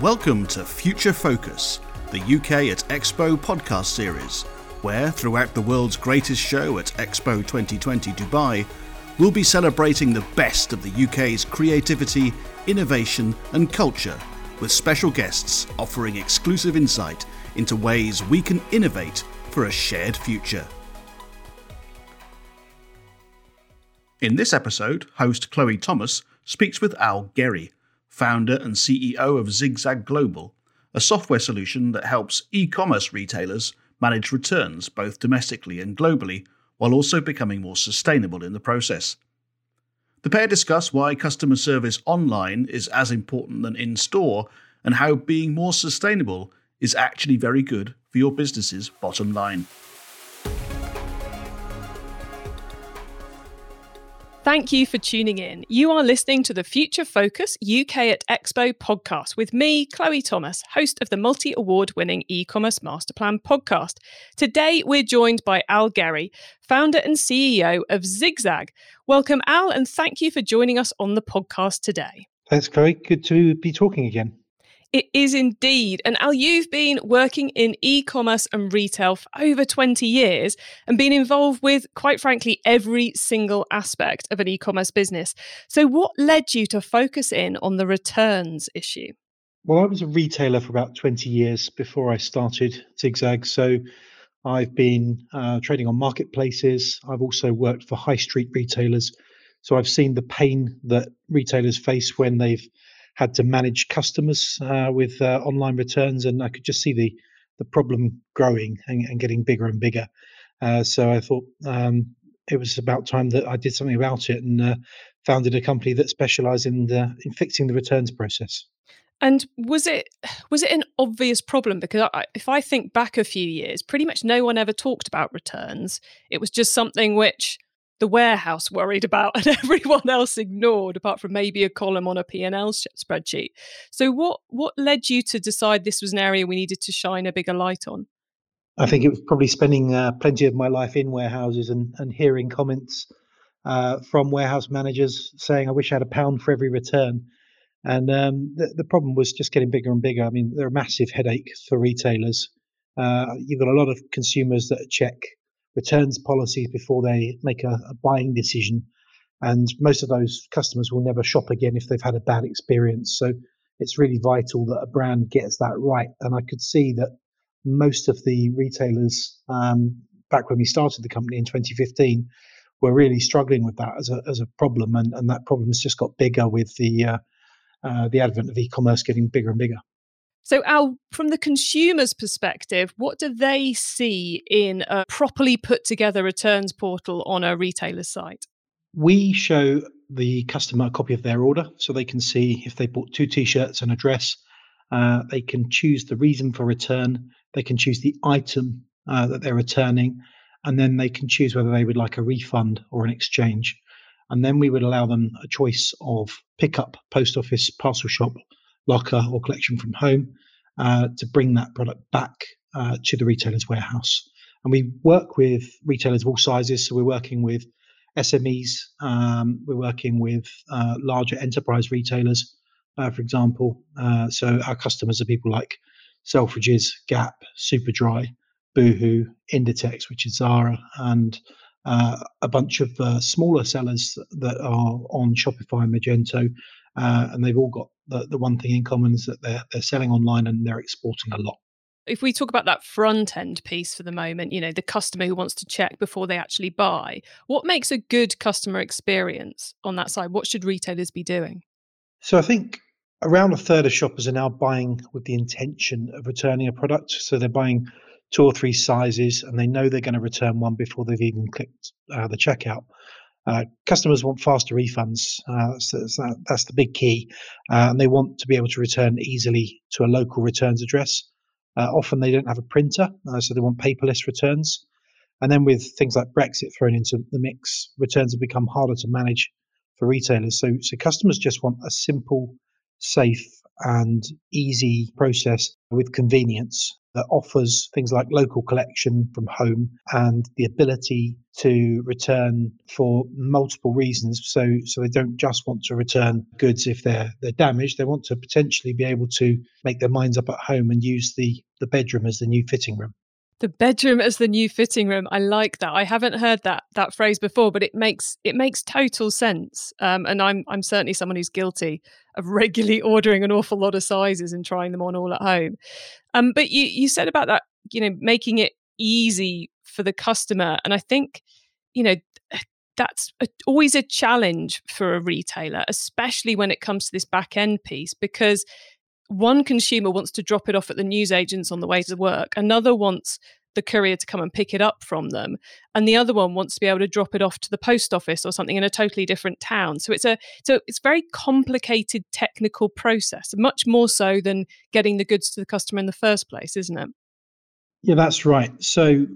Welcome to Future Focus, the UK at Expo podcast series, where throughout the world's greatest show at Expo 2020 Dubai, we'll be celebrating the best of the UK's creativity, innovation, and culture, with special guests offering exclusive insight into ways we can innovate for a shared future. In this episode, host Chloe Thomas speaks with Al Gerrie, founder and CEO of Zigzag Global, a software solution that helps e commerce retailers manage returns both domestically and globally while also becoming more sustainable in the process. The pair discuss why customer service online is as important than in store and how being more sustainable is actually very good for your business's bottom line. Thank you for tuning in. You are listening to the Future Focus UK at Expo podcast with me, Chloe Thomas, host of the multi award winning e commerce master plan podcast. Today, we're joined by Al Gerrie, founder and CEO of Zigzag. Welcome, Al, and thank you for joining us on the podcast today. Thanks, Chloe. Good to be talking again. It is indeed. And Al, you've been working in e commerce and retail for over 20 years and been involved with, quite frankly, every single aspect of an e commerce business. So, what led you to focus in on the returns issue? Well, I was a retailer for about 20 years before I started Zigzag. So, I've been uh, trading on marketplaces. I've also worked for high street retailers. So, I've seen the pain that retailers face when they've had to manage customers uh, with uh, online returns, and I could just see the the problem growing and, and getting bigger and bigger. Uh, so I thought um, it was about time that I did something about it and founded a company that specialised in in fixing the returns process. And was it was it an obvious problem? Because I, if I think back a few years, pretty much no one ever talked about returns. It was just something which the warehouse worried about and everyone else ignored apart from maybe a column on a P&L spreadsheet. So what what led you to decide this was an area we needed to shine a bigger light on? I think it was probably spending uh, plenty of my life in warehouses and, and hearing comments uh, from warehouse managers saying, I wish I had a pound for every return. And um, the, the problem was just getting bigger and bigger. I mean, they're a massive headache for retailers. Uh, you've got a lot of consumers that check returns policies before they make a, a buying decision. And most of those customers will never shop again if they've had a bad experience. So it's really vital that a brand gets that right. And I could see that most of the retailers um, back when we started the company in 2015 were really struggling with that as a, as a problem. And, and that problem has just got bigger with the, uh, uh, the advent of e-commerce getting bigger and bigger. So, Al, from the consumer's perspective, what do they see in a properly put together returns portal on a retailer's site? We show the customer a copy of their order so they can see if they bought two t shirts and a dress. Uh, they can choose the reason for return, they can choose the item uh, that they're returning, and then they can choose whether they would like a refund or an exchange. And then we would allow them a choice of pickup, post office, parcel shop, locker or collection from home uh, to bring that product back uh, to the retailer's warehouse. And we work with retailers of all sizes. So we're working with SMEs, um, we're working with uh, larger enterprise retailers, uh, for example. Uh, so our customers are people like Selfridges, Gap, Superdry, Boohoo, Inditex, which is Zara, and uh, a bunch of smaller sellers that are on Shopify and Magento, uh, and they've all got the, the one thing in common is that they're they're selling online and they're exporting a lot. If we talk about that front end piece for the moment, you know, the customer who wants to check before they actually buy, what makes a good customer experience on that side? What should retailers be doing? So I think around a third of shoppers are now buying with the intention of returning a product. So they're buying two or three sizes and they know they're going to return one before they've even clicked uh, the checkout. Uh, customers want faster refunds. Uh, so that, that's the big key. Uh, and they want to be able to return easily to a local returns address. Uh, often they don't have a printer, uh, so they want paperless returns. And then with things like Brexit thrown into the mix, returns have become harder to manage for retailers. So, so customers just want a simple, safe, and easy process with convenience. That offers things like local collection from home and the ability to return for multiple reasons. So, so they don't just want to return goods if they're they're damaged. They want to potentially be able to make their minds up at home and use the the bedroom as the new fitting room. The bedroom as the new fitting room. I like that. I haven't heard that that phrase before, but it makes it makes total sense. Um, and I'm I'm certainly someone who's guilty of regularly ordering an awful lot of sizes and trying them on all at home. Um, but you you said about that, you know, making it easy for the customer, and I think, you know, that's a, always a challenge for a retailer, especially when it comes to this back end piece, because one consumer wants to drop it off at the newsagents on the way to work, another wants the courier to come and pick it up from them. And the other one wants to be able to drop it off to the post office or something in a totally different town. So it's a so it's very complicated technical process much more so than getting the goods to the customer in the first place isn't it? Yeah that's right. So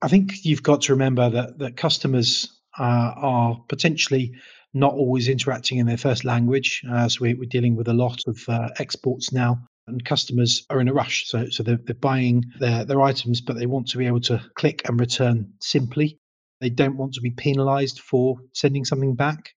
i think you've got to remember that that customers uh, are potentially not always interacting in their first language. Uh, so we, are dealing with a lot of uh, exports now, and customers are in a rush. So, so they're, they're buying their, their items, but they want to be able to click and return simply. They don't want to be penalized for sending something back.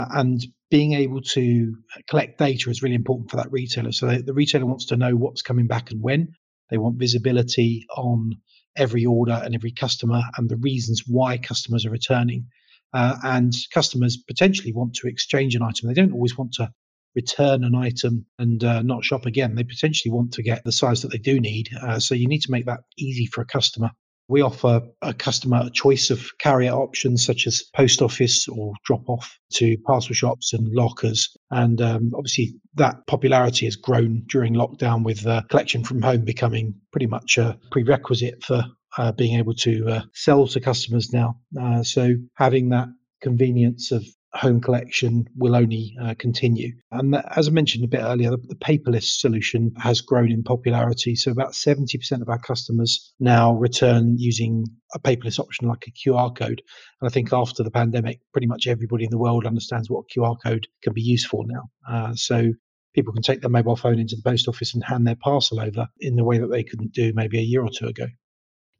And being able to collect data is really important for that retailer. So the retailer wants to know what's coming back and when. They want visibility on every order and every customer and the reasons why customers are returning uh, and customers potentially want to exchange an item. They don't always want to return an item and uh, not shop again. They potentially want to get the size that they do need. Uh, so you need to make that easy for a customer. We offer a customer a choice of carrier options such as post office or drop off to parcel shops and lockers. And um, obviously, that popularity has grown during lockdown with uh, collection from home becoming pretty much a prerequisite for uh, being able to uh, sell to customers now. Uh, so having that convenience of home collection will only uh, continue. And that, as I mentioned a bit earlier, the, the, paperless solution has grown in popularity. So about 70% of our customers now return using a paperless option like a QR code. And I think after the pandemic, pretty much everybody in the world understands what a QR code can be used for now. Uh, so people can take their mobile phone into the post office and hand their parcel over in the way that they couldn't do maybe a year or two ago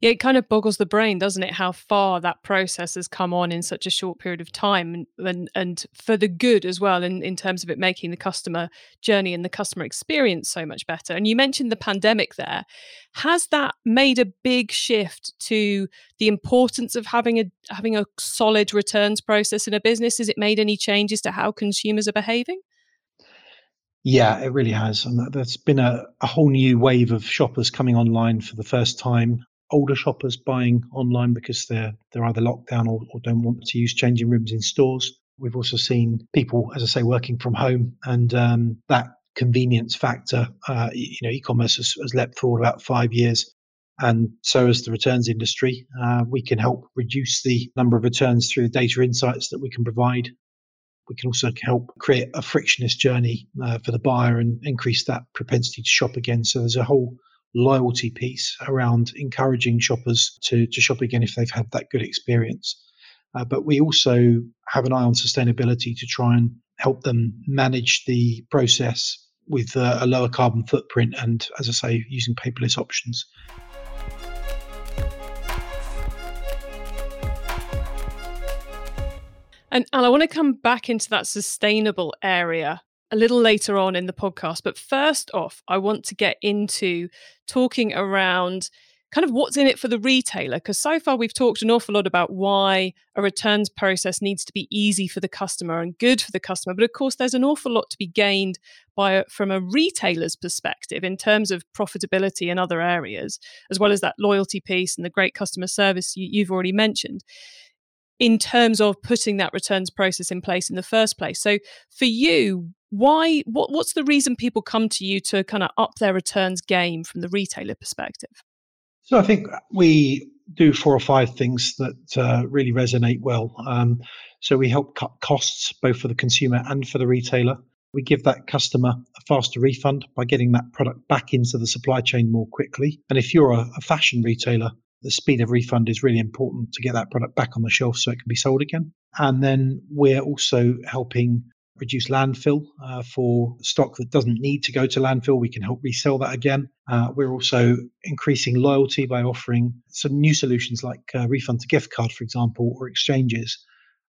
yeah, it kind of boggles the brain, doesn't it? How far that process has come on in such a short period of time, and and, and for the good as well, in, in terms of it making the customer journey and the customer experience so much better. And you mentioned the pandemic there. Has that made a big shift to the importance of having a having a solid returns process in a business? Has it made any changes to how consumers are behaving? Yeah, it really has. And there's been a, a whole new wave of shoppers coming online for the first time older shoppers buying online because they're they're either locked down or, or don't want to use changing rooms in stores. We've also seen people, as I say, working from home, and um, that convenience factor, uh, you know, e-commerce has, has leapt forward about five years, and so has the returns industry. Uh, we can help reduce the number of returns through the data insights that we can provide. We can also help create a frictionless journey uh, for the buyer and increase that propensity to shop again. So there's a whole loyalty piece around encouraging shoppers to, to shop again if they've had that good experience. Uh, but we also have an eye on sustainability to try and help them manage the process with uh, a lower carbon footprint and, as I say, using paperless options. And Al, I want to come back into that sustainable area a little later on in the podcast. But first off, I want to get into talking around kind of what's in it for the retailer because so far we've talked an awful lot about why a returns process needs to be easy for the customer and good for the customer but of course there's an awful lot to be gained by from a retailer's perspective in terms of profitability and other areas as well as that loyalty piece and the great customer service you, you've already mentioned in terms of putting that returns process in place in the first place. So for you why what what's the reason people come to you to kind of up their returns game from the retailer perspective? So i think we do four or five things that uh, really resonate well. Um, so we help cut costs both for the consumer and for the retailer. We give that customer a faster refund by getting that product back into the supply chain more quickly. And if you're a, a fashion retailer the speed of refund is really important to get that product back on the shelf so it can be sold again. And then we're also helping reduce landfill uh, for stock that doesn't need to go to landfill. We can help resell that again. Uh, we're also increasing loyalty by offering some new solutions like uh, refund to gift card, for example, or exchanges.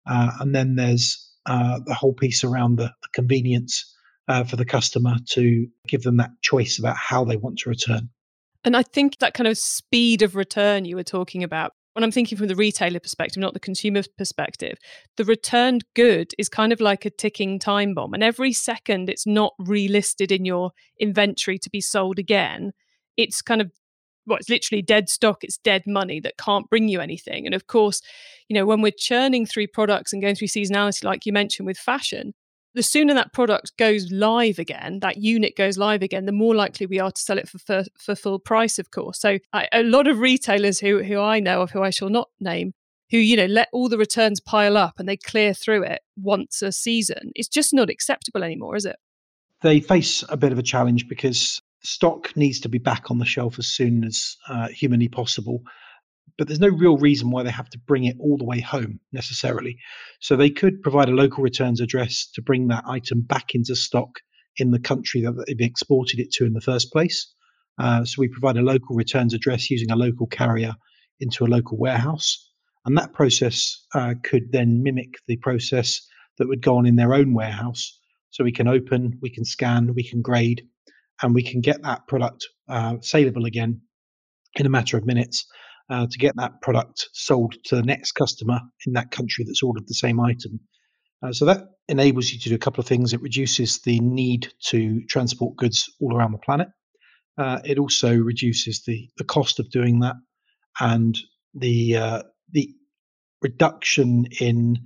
Uh, and then there's uh, the whole piece around the, the convenience uh, for the customer to give them that choice about how they want to return. And I think that kind of speed of return you were talking about when I'm thinking from the retailer perspective, not the consumer perspective, the returned good is kind of like a ticking time bomb. And every second it's not relisted in your inventory to be sold again, it's kind of well, it's literally dead stock, it's dead money that can't bring you anything. And of course, you know, when we're churning through products and going through seasonality, like you mentioned with fashion, the sooner that product goes live again, that unit goes live again, the more likely we are to sell it for for, for full price, of course. So I, a lot of retailers who who I know of, who I shall not name, who you know let all the returns pile up and they clear through it once a season. It's just not acceptable anymore, is it? They face a bit of a challenge because stock needs to be back on the shelf as soon as uh, humanly possible but there's no real reason why they have to bring it all the way home necessarily. So they could provide a local returns address to bring that item back into stock in the country that they've exported it to in the first place. Uh, so we provide a local returns address using a local carrier into a local warehouse. And that process uh, could then mimic the process that would go on in their own warehouse. So we can open, we can scan, we can grade, and we can get that product uh, saleable again in a matter of minutes uh, to get that product sold to the next customer in that country that's ordered the same item. Uh, so that enables you to do a couple of things. It reduces the need to transport goods all around the planet. Uh, it also reduces the the cost of doing that, and the uh, the reduction in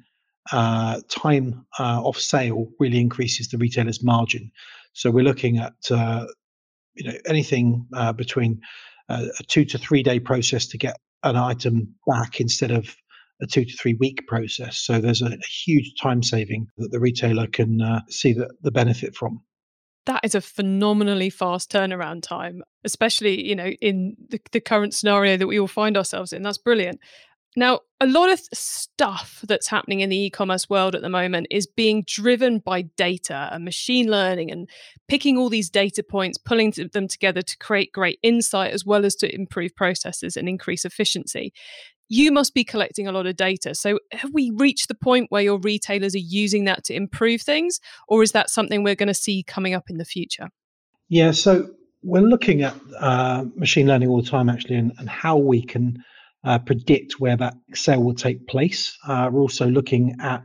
uh, time uh, off sale really increases the retailer's margin. So we're looking at uh, you know anything between a two to three day process to get an item back instead of a two to three week process. So there's a, a huge time saving that the retailer can uh, see the, the benefit from. That is a phenomenally fast turnaround time, especially you know in the, the current scenario that we all find ourselves in. That's brilliant. Now, a lot of stuff that's happening in the e commerce world at the moment is being driven by data and machine learning and picking all these data points, pulling them together to create great insight as well as to improve processes and increase efficiency. You must be collecting a lot of data. So, have we reached the point where your retailers are using that to improve things, or is that something we're going to see coming up in the future? Yeah, so we're looking at uh, machine learning all the time, actually, and, and how we can uh, predict where that sale will take place. Uh, we're also looking at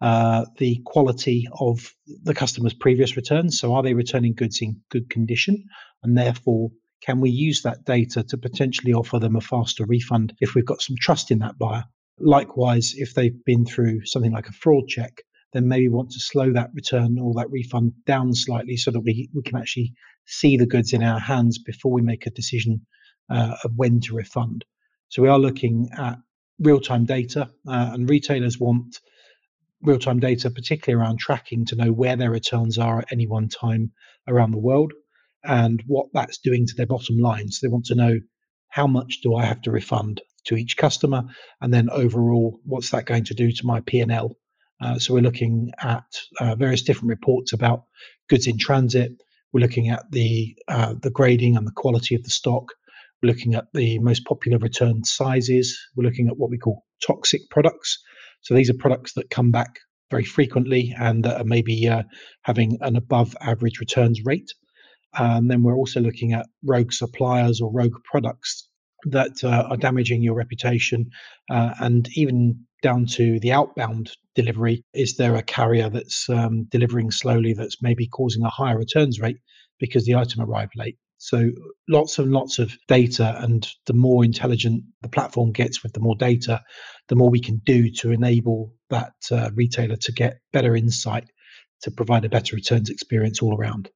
uh, the quality of the customer's previous returns. So, are they returning goods in good condition? And therefore, can we use that data to potentially offer them a faster refund if we've got some trust in that buyer? Likewise, if they've been through something like a fraud check, then maybe want to slow that return or that refund down slightly so that we, we can actually see the goods in our hands before we make a decision uh, of when to refund. So we are looking at real time data, uh, and retailers want real time data, particularly around tracking, to know where their returns are at any one time around the world and what that's doing to their bottom line. So they want to know how much do I have to refund to each customer, and then overall, what's that going to do to my P&L? Uh, so we're looking at uh, various different reports about goods in transit. We're looking at the uh, the grading and the quality of the stock. We're looking at the most popular return sizes. We're looking at what we call toxic products. So these are products that come back very frequently and that are maybe uh, having an above average returns rate. And then we're also looking at rogue suppliers or rogue products that uh, are damaging your reputation uh, and even down to the outbound delivery. Is there a carrier that's um, delivering slowly that's maybe causing a higher returns rate because the item arrived late? So lots and lots of data, and the more intelligent the platform gets with the more data, the more we can do to enable that uh, retailer to get better insight to provide a better returns experience all around.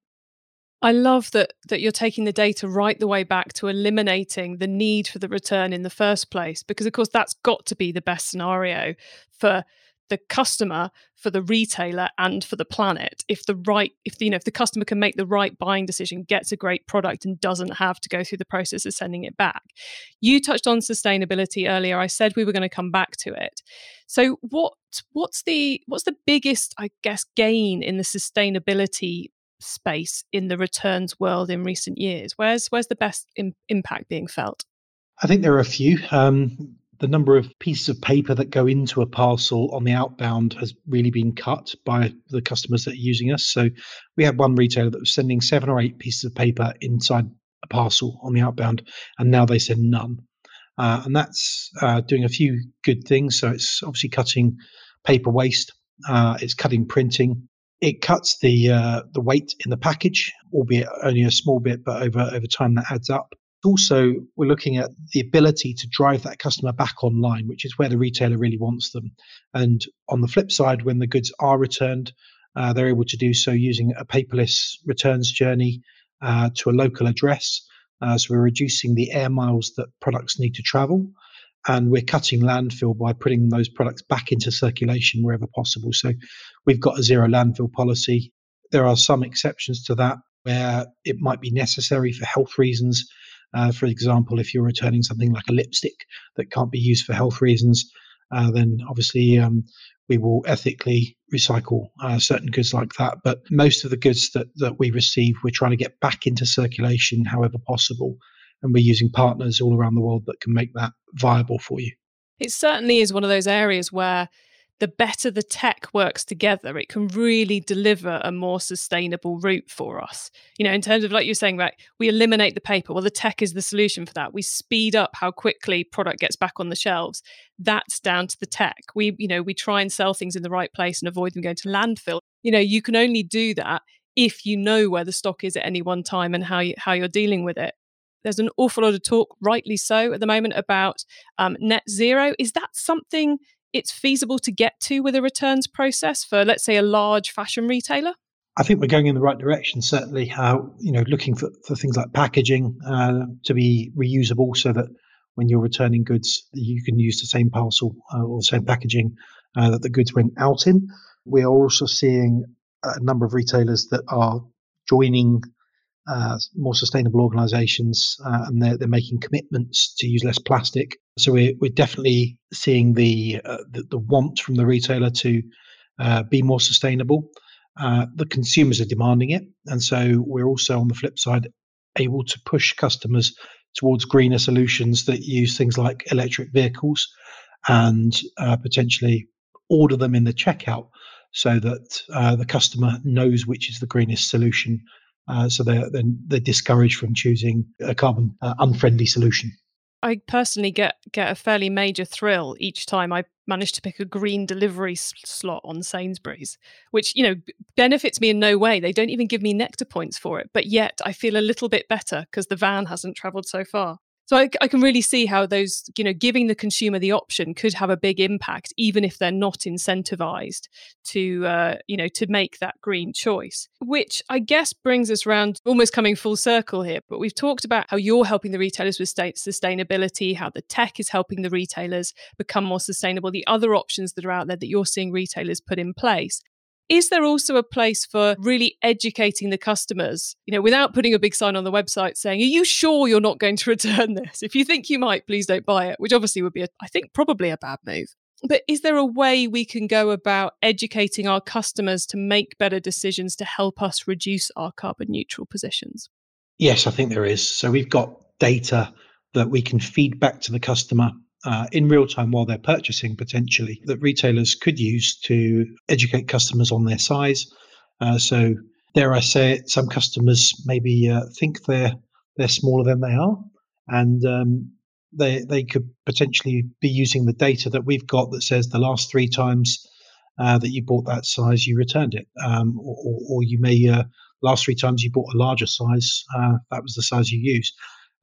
I love that that you're taking the data right the way back to eliminating the need for the return in the first place because of course that's got to be the best scenario for the customer for the retailer and for the planet if the right if the, you know if the customer can make the right buying decision gets a great product and doesn't have to go through the process of sending it back. You touched on sustainability earlier. I said we were going to come back to it. So what what's the what's the biggest i guess gain in the sustainability space in the returns world in recent years? Where's where's the best Im- impact being felt? I think there are a few. Um, the number of pieces of paper that go into a parcel on the outbound has really been cut by the customers that are using us. So we had one retailer that was sending seven or eight pieces of paper inside a parcel on the outbound, and now they send none. Uh, and that's uh, doing a few good things. So it's obviously cutting paper waste. Uh, it's cutting printing. It cuts the uh, the weight in the package, albeit only a small bit, but over over time that adds up also we're looking at the ability to drive that customer back online, which is where the retailer really wants them. And on the flip side, when the goods are returned, uh, they're able to do so using a paperless returns journey uh, to a local address. Uh, so we're reducing the air miles that products need to travel. And we're cutting landfill by putting those products back into circulation wherever possible. So we've got a zero landfill policy. There are some exceptions to that where it might be necessary for health reasons uh, for example, if you're returning something like a lipstick that can't be used for health reasons, uh, then obviously um, we will ethically recycle uh, certain goods like that. But most of the goods that, that we receive, we're trying to get back into circulation however possible. And we're using partners all around the world that can make that viable for you. It certainly is one of those areas where the better the tech works together, it can really deliver a more sustainable route for us. You know, in terms of like you're saying, right, we eliminate the paper. Well, the tech is the solution for that. We speed up how quickly product gets back on the shelves. That's down to the tech. We, you know, we try and sell things in the right place and avoid them going to landfill. You know, you can only do that if you know where the stock is at any one time and how you, how you're dealing with it there's an awful lot of talk, rightly so, at the moment about um, net zero. Is that something it's feasible to get to with a returns process for, let's say, a large fashion retailer? I think we're going in the right direction. Certainly, how you know, looking for, for things like packaging uh, to be reusable, so that when you're returning goods, you can use the same parcel uh, or the same packaging uh, that the goods went out in. We are also seeing a number of retailers that are joining uh, more sustainable organizations uh, and they're, they're making commitments to use less plastic. So we're, we're definitely seeing the, uh, the, the, want from the retailer to uh, be more sustainable. Uh, the consumers are demanding it. And so we're also on the flip side able to push customers towards greener solutions that use things like electric vehicles and uh, potentially order them in the checkout so that the customer knows which is the greenest solution uh, so they're, they're, they're discouraged from choosing a carbon uh, unfriendly solution. I personally get get a fairly major thrill each time I manage to pick a green delivery s- slot on Sainsbury's, which you know benefits me in no way. They don't even give me nectar points for it, but yet I feel a little bit better because the van hasn't travelled so far. So I, I, can really see how those, you know, giving the consumer the option could have a big impact, even if they're not incentivized to, uh, you know, to make that green choice. Which I guess brings us around almost coming full circle here. But we've talked about how you're helping the retailers with state sustainability, how the tech is helping the retailers become more sustainable, the other options that are out there that you're seeing retailers put in place. Is there also a place for really educating the customers, you know, without putting a big sign on the website saying, Are you sure you're not going to return this? If you think you might, please don't buy it, which obviously would be, a, I think, probably a bad move. But is there a way we can go about educating our customers to make better decisions to help us reduce our carbon neutral positions? Yes, I think there is. So we've got data that we can feed back to the customer uh, in real time while they're purchasing potentially that retailers could use to educate customers on their size. Uh, so, dare I say it, some customers maybe uh, think they're they're smaller than they are, and um, they they could potentially be using the data that we've got that says the last three times uh, that you bought that size, you returned it, um, or, or, you may uh, last three times you bought a larger size, uh, that was the size you used.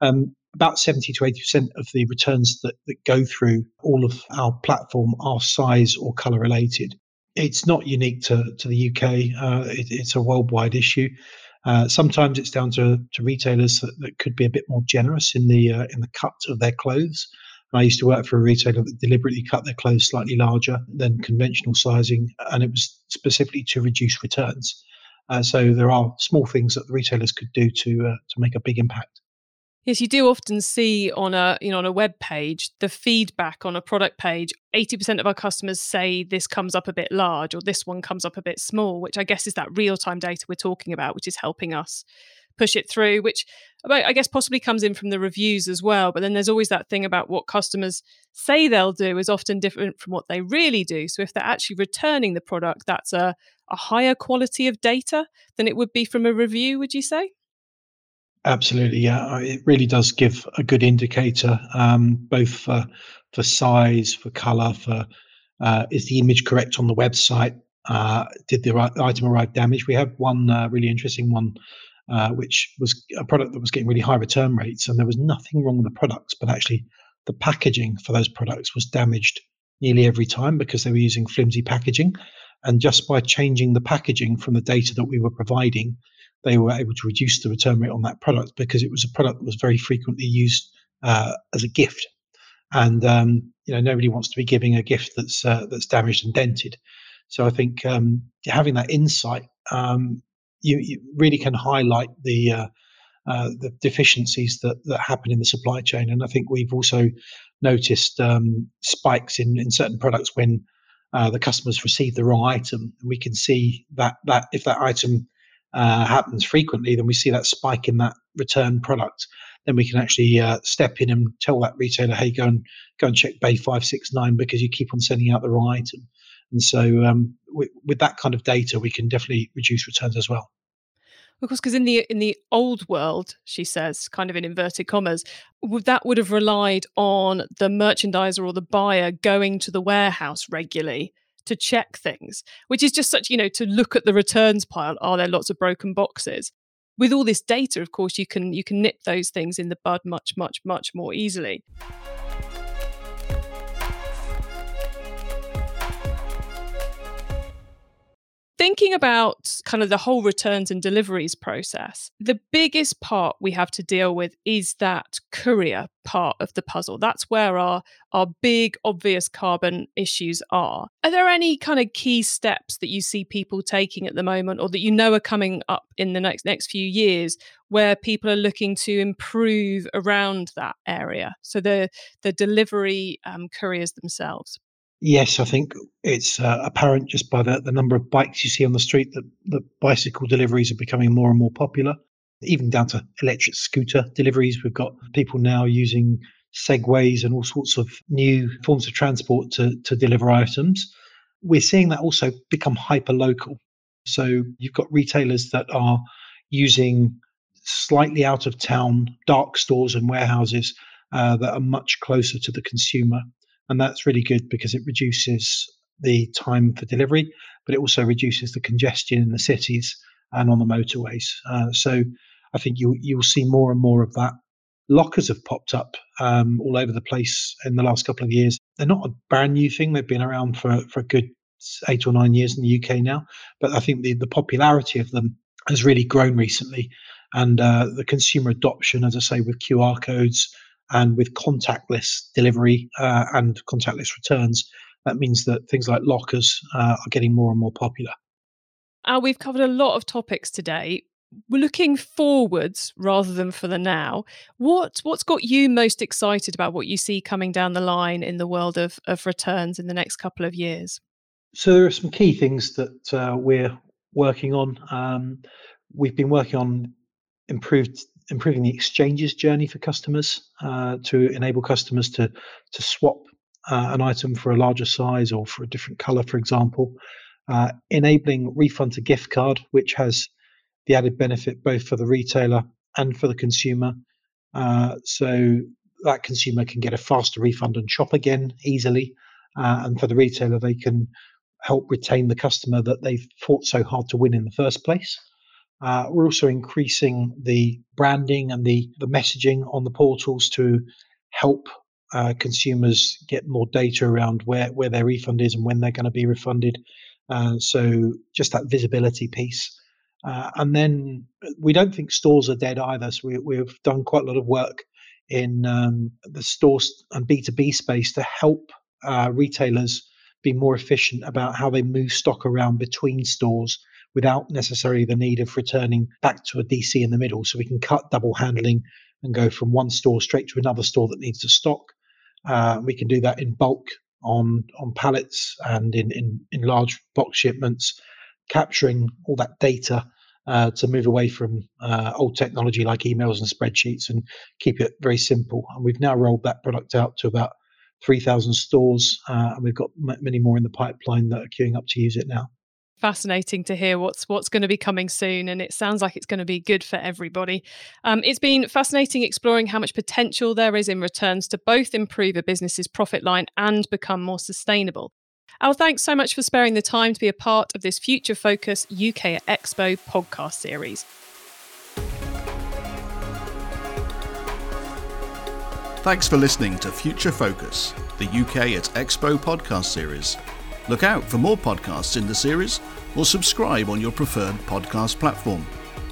Um, about 70 to 80% of the returns that, that go through all of our platform are size or color related. It's not unique to, to the UK, uh, it, it's a worldwide issue. Uh, sometimes it's down to, to retailers that, that, could be a bit more generous in the uh, in the cut of their clothes, I used to work for a retailer that deliberately cut their clothes slightly larger than conventional sizing, and it was specifically to reduce returns. Uh, so there are small things that the retailers could do to uh, to make a big impact. Yes, you do often see on a you know on a web page the feedback on a product page. Eighty percent of our customers say this comes up a bit large or this one comes up a bit small, which I guess is that real time data we're talking about, which is helping us push it through. Which I guess possibly comes in from the reviews as well. But then there's always that thing about what customers say they'll do is often different from what they really do. So if they're actually returning the product, that's a a higher quality of data than it would be from a review, would you say? Absolutely, yeah. It really does give a good indicator, um, both for for size, for color, for uh, is the image correct on the website? Uh, did the right item arrive damaged? We had one uh, really interesting one, uh, which was a product that was getting really high return rates, and there was nothing wrong with the products, but actually the packaging for those products was damaged nearly every time because they were using flimsy packaging. And just by changing the packaging from the data that we were providing, they were able to reduce the return rate on that product because it was a product that was very frequently used uh, as a gift. And um, you know nobody wants to be giving a gift that's uh, that's damaged and dented. So I think um, having that insight, um, you, you, really can highlight the uh, uh, the deficiencies that, that happen in the supply chain. And I think we've also noticed um, spikes in, in certain products when uh, the customers receive the wrong item. And we can see that that if that item uh, happens frequently, then we see that spike in that return product. Then we can actually uh, step in and tell that retailer, "Hey, go and go and check Bay five six nine because you keep on sending out the wrong item." And so, um, with, with that kind of data, we can definitely reduce returns as well. Of course, because in the in the old world, she says, kind of in inverted commas, that would have relied on the merchandiser or the buyer going to the warehouse regularly to check things, which is just such, you know, to look at the returns pile. Are there lots of broken boxes? With all this data, of course, you can you can nip those things in the bud much, much, much more easily. Thinking about kind of the whole returns and deliveries process, the biggest part we have to deal with is that courier part of the puzzle. That's where our our big obvious carbon issues are. Are there any kind of key steps that you see people taking at the moment or that you know are coming up in the next next few years where people are looking to improve around that area? So the the delivery um, couriers themselves. Yes, I think it's uh, apparent just by the, the number of bikes you see on the street that, that bicycle deliveries are becoming more and more popular, even down to electric scooter deliveries. We've got people now using segways and all sorts of new forms of transport to, to deliver items. We're seeing that also become hyper local. So you've got retailers that are using slightly out of town dark stores and warehouses uh, that are much closer to the consumer and that's really good because it reduces the time for delivery, but it also reduces the congestion in the cities and on the motorways. Uh, so I think you you'll see more and more of that. Lockers have popped up um, all over the place in the last couple of years. They're not a brand new thing; they've been around for for a good eight or nine years in the UK now. But I think the the popularity of them has really grown recently, and uh, the consumer adoption, as I say, with QR codes and with contactless delivery uh, and contactless returns, that means that things like lockers uh, are getting more and more popular. Uh, we've covered a lot of topics today. We're looking forwards rather than for the now. What what's got you most excited about what you see coming down the line in the world of, of returns in the next couple of years? So there are some key things that uh, we're working on. Um, we've been working on improved improving the exchanges journey for customers uh, to enable customers to to swap uh, an item for a larger size or for a different color, for example. Uh, enabling refund to gift card, which has the added benefit both for the retailer and for the consumer. Uh, so that consumer can get a faster refund and shop again easily. Uh, and for the retailer, they can help retain the customer that they've fought so hard to win in the first place. Uh, we're also increasing the branding and the, the messaging on the portals to help uh, consumers get more data around where, where their refund is and when they're going to be refunded. Uh, so just that visibility piece. Uh, and then we don't think stores are dead either. So we, we've done quite a lot of work in um, the stores and B2B space to help uh, retailers be more efficient about how they move stock around between stores without necessarily the need of returning back to a DC in the middle. So we can cut double handling and go from one store straight to another store that needs to stock. Uh, we can do that in bulk on on pallets and in, in, in large box shipments, capturing all that data uh, to move away from uh, old technology like emails and spreadsheets and keep it very simple. And we've now rolled that product out to about 3,000 stores, uh, and we've got m- many more in the pipeline that are queuing up to use it now fascinating to hear what's what's going to be coming soon and it sounds like it's going to be good for everybody um, it's been fascinating exploring how much potential there is in returns to both improve a business's profit line and become more sustainable Al, thanks so much for sparing the time to be a part of this Future Focus UK Expo podcast series. Thanks for listening to Future Focus, the UK at Expo podcast series. Look out for more podcasts in the series or subscribe on your preferred podcast platform.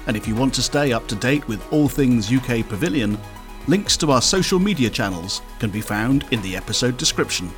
And if you want to stay up to date with all things UK Pavilion, links to our social media channels can be found in the episode description.